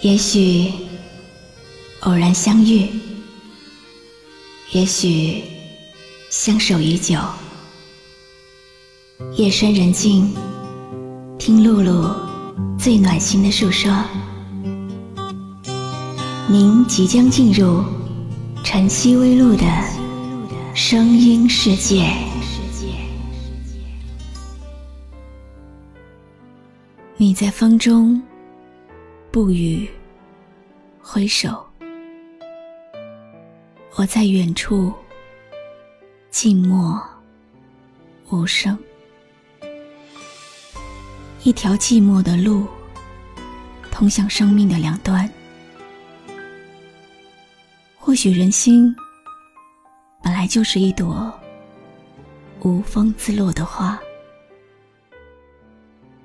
也许偶然相遇，也许相守已久。夜深人静，听露露最暖心的诉说。您即将进入晨曦微露的声音世界。你在风中。不语，挥手。我在远处，静默无声。一条寂寞的路，通向生命的两端。或许人心本来就是一朵无风自落的花，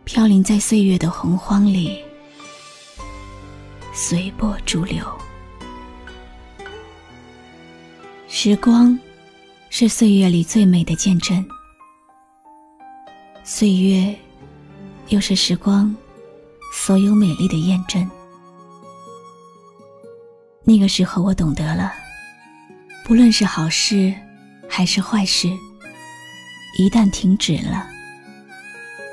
飘零在岁月的洪荒里。随波逐流，时光是岁月里最美的见证，岁月又是时光所有美丽的验证。那个时候，我懂得了，不论是好事还是坏事，一旦停止了，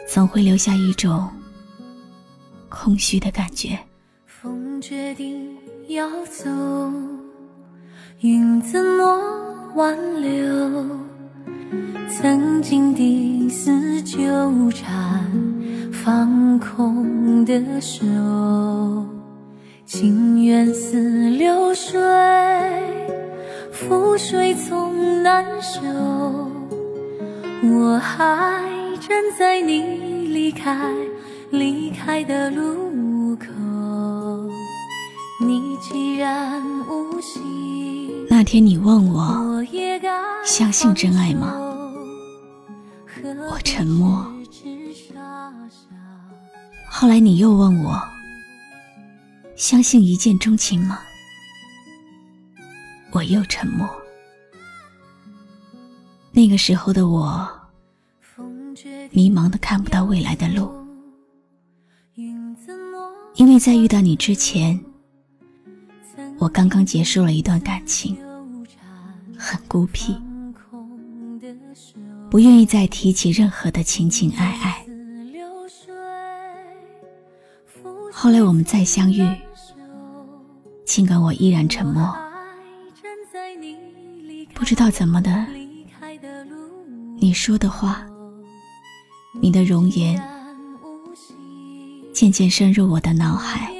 总会留下一种空虚的感觉。决定要走，云怎么挽留？曾经的丝纠缠，放空的手，情缘似流水，覆水总难收。我还站在你离开离开的路那天你问我相信真爱吗？我沉默。后来你又问我相信一见钟情吗？我又沉默。那个时候的我，迷茫的看不到未来的路，因为在遇到你之前。我刚刚结束了一段感情，很孤僻，不愿意再提起任何的情情爱爱。后来我们再相遇，尽管我依然沉默，不知道怎么的，你说的话，你的容颜，渐渐深入我的脑海。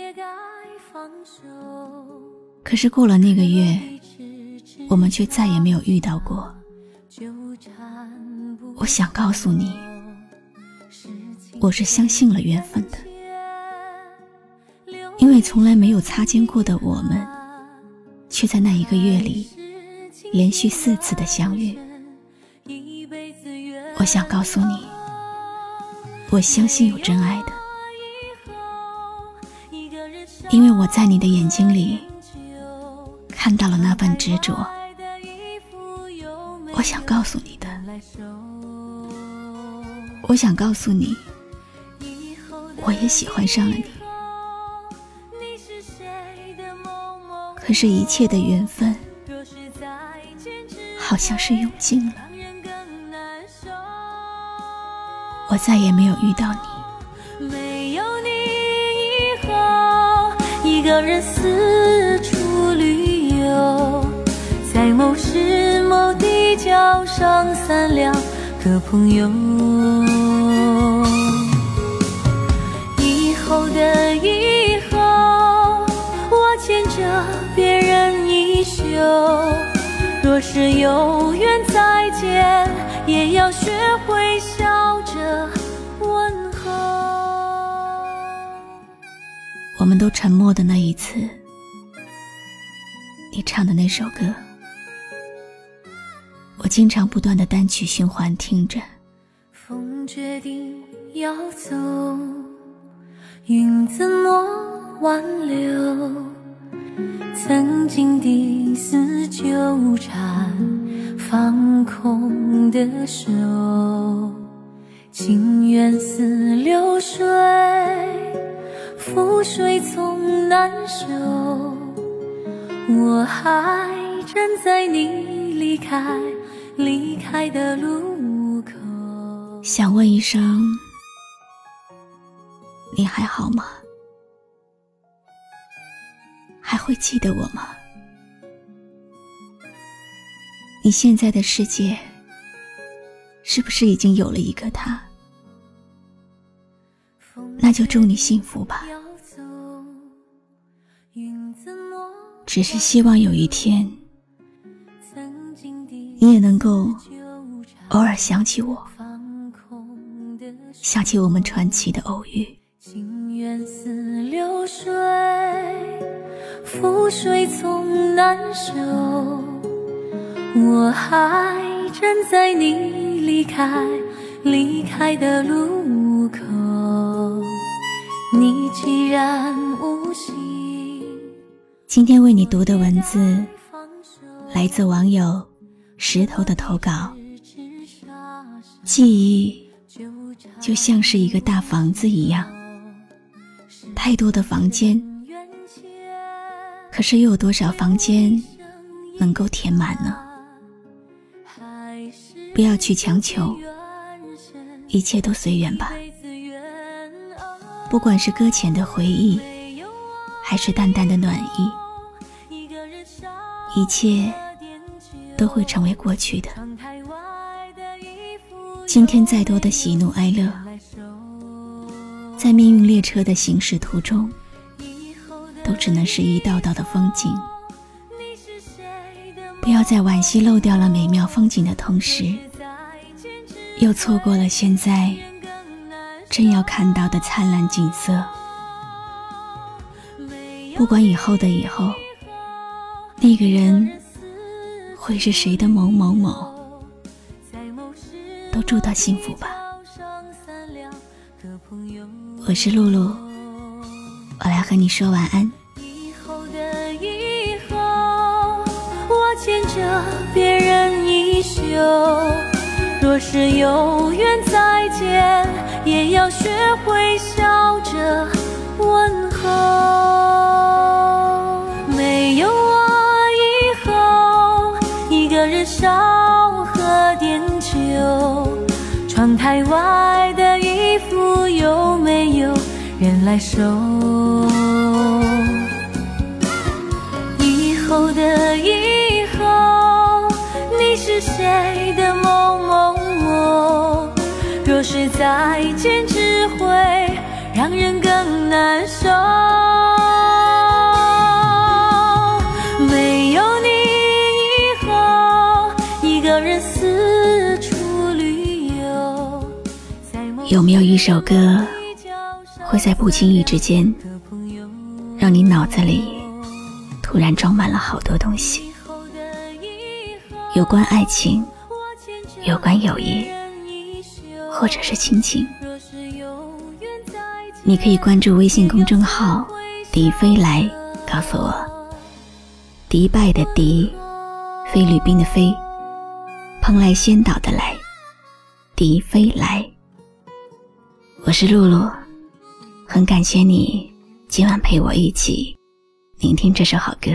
可是过了那个月，我们却再也没有遇到过。我想告诉你，我是相信了缘分的，因为从来没有擦肩过的我们，却在那一个月里连续四次的相遇。我想告诉你，我相信有真爱的，因为我在你的眼睛里。看到了那份执着，我想告诉你的，我想告诉你，我也喜欢上了你。可是，一切的缘分，好像是用尽了，我再也没有遇到你。没有你以后，一个人四处。在某时某地，交上三两个朋友。以后的以后，我牵着别人衣袖。若是有缘再见，也要学会笑着问候。我们都沉默的那一次。你唱的那首歌，经常不断的单曲循环听着。风决定要走，云怎么挽留？曾经的丝纠缠，放空的手，情缘似流水。覆水总难收，我还站在你离开离开的路口。想问一声，你还好吗？还会记得我吗？你现在的世界，是不是已经有了一个他？那就祝你幸福吧。只是希望有一天，你也能够偶尔想起我，想起我们传奇的偶遇。情缘似流水，覆水总难收。我还站在你离开离开的路口。你既然无心，今天为你读的文字来自网友石头的投稿。记忆就像是一个大房子一样，太多的房间，可是又有多少房间能够填满呢？不要去强求，一切都随缘吧。不管是搁浅的回忆，还是淡淡的暖意，一切都会成为过去的。今天再多的喜怒哀乐，在命运列车的行驶途中，都只能是一道道的风景。不要在惋惜漏掉了美妙风景的同时，又错过了现在正要看到的灿烂景色。不管以后的以后，那个人会是谁的某某某，都祝他幸福吧。我是露露，我来和你说晚安。以后的以后，我牵着别人衣袖，若是有缘再见，也要学会笑着问候。在外的衣服有没有人来收？以后的以后，你是。谁的某某某？若是再见，只会让人更难受。有没有一首歌，会在不经意之间，让你脑子里突然装满了好多东西？有关爱情，有关友谊，或者是亲情，你可以关注微信公众号“迪飞来”，告诉我。迪拜的迪，菲律宾的菲，蓬莱仙岛的来，迪飞来。我是露露，很感谢你今晚陪我一起聆听这首好歌。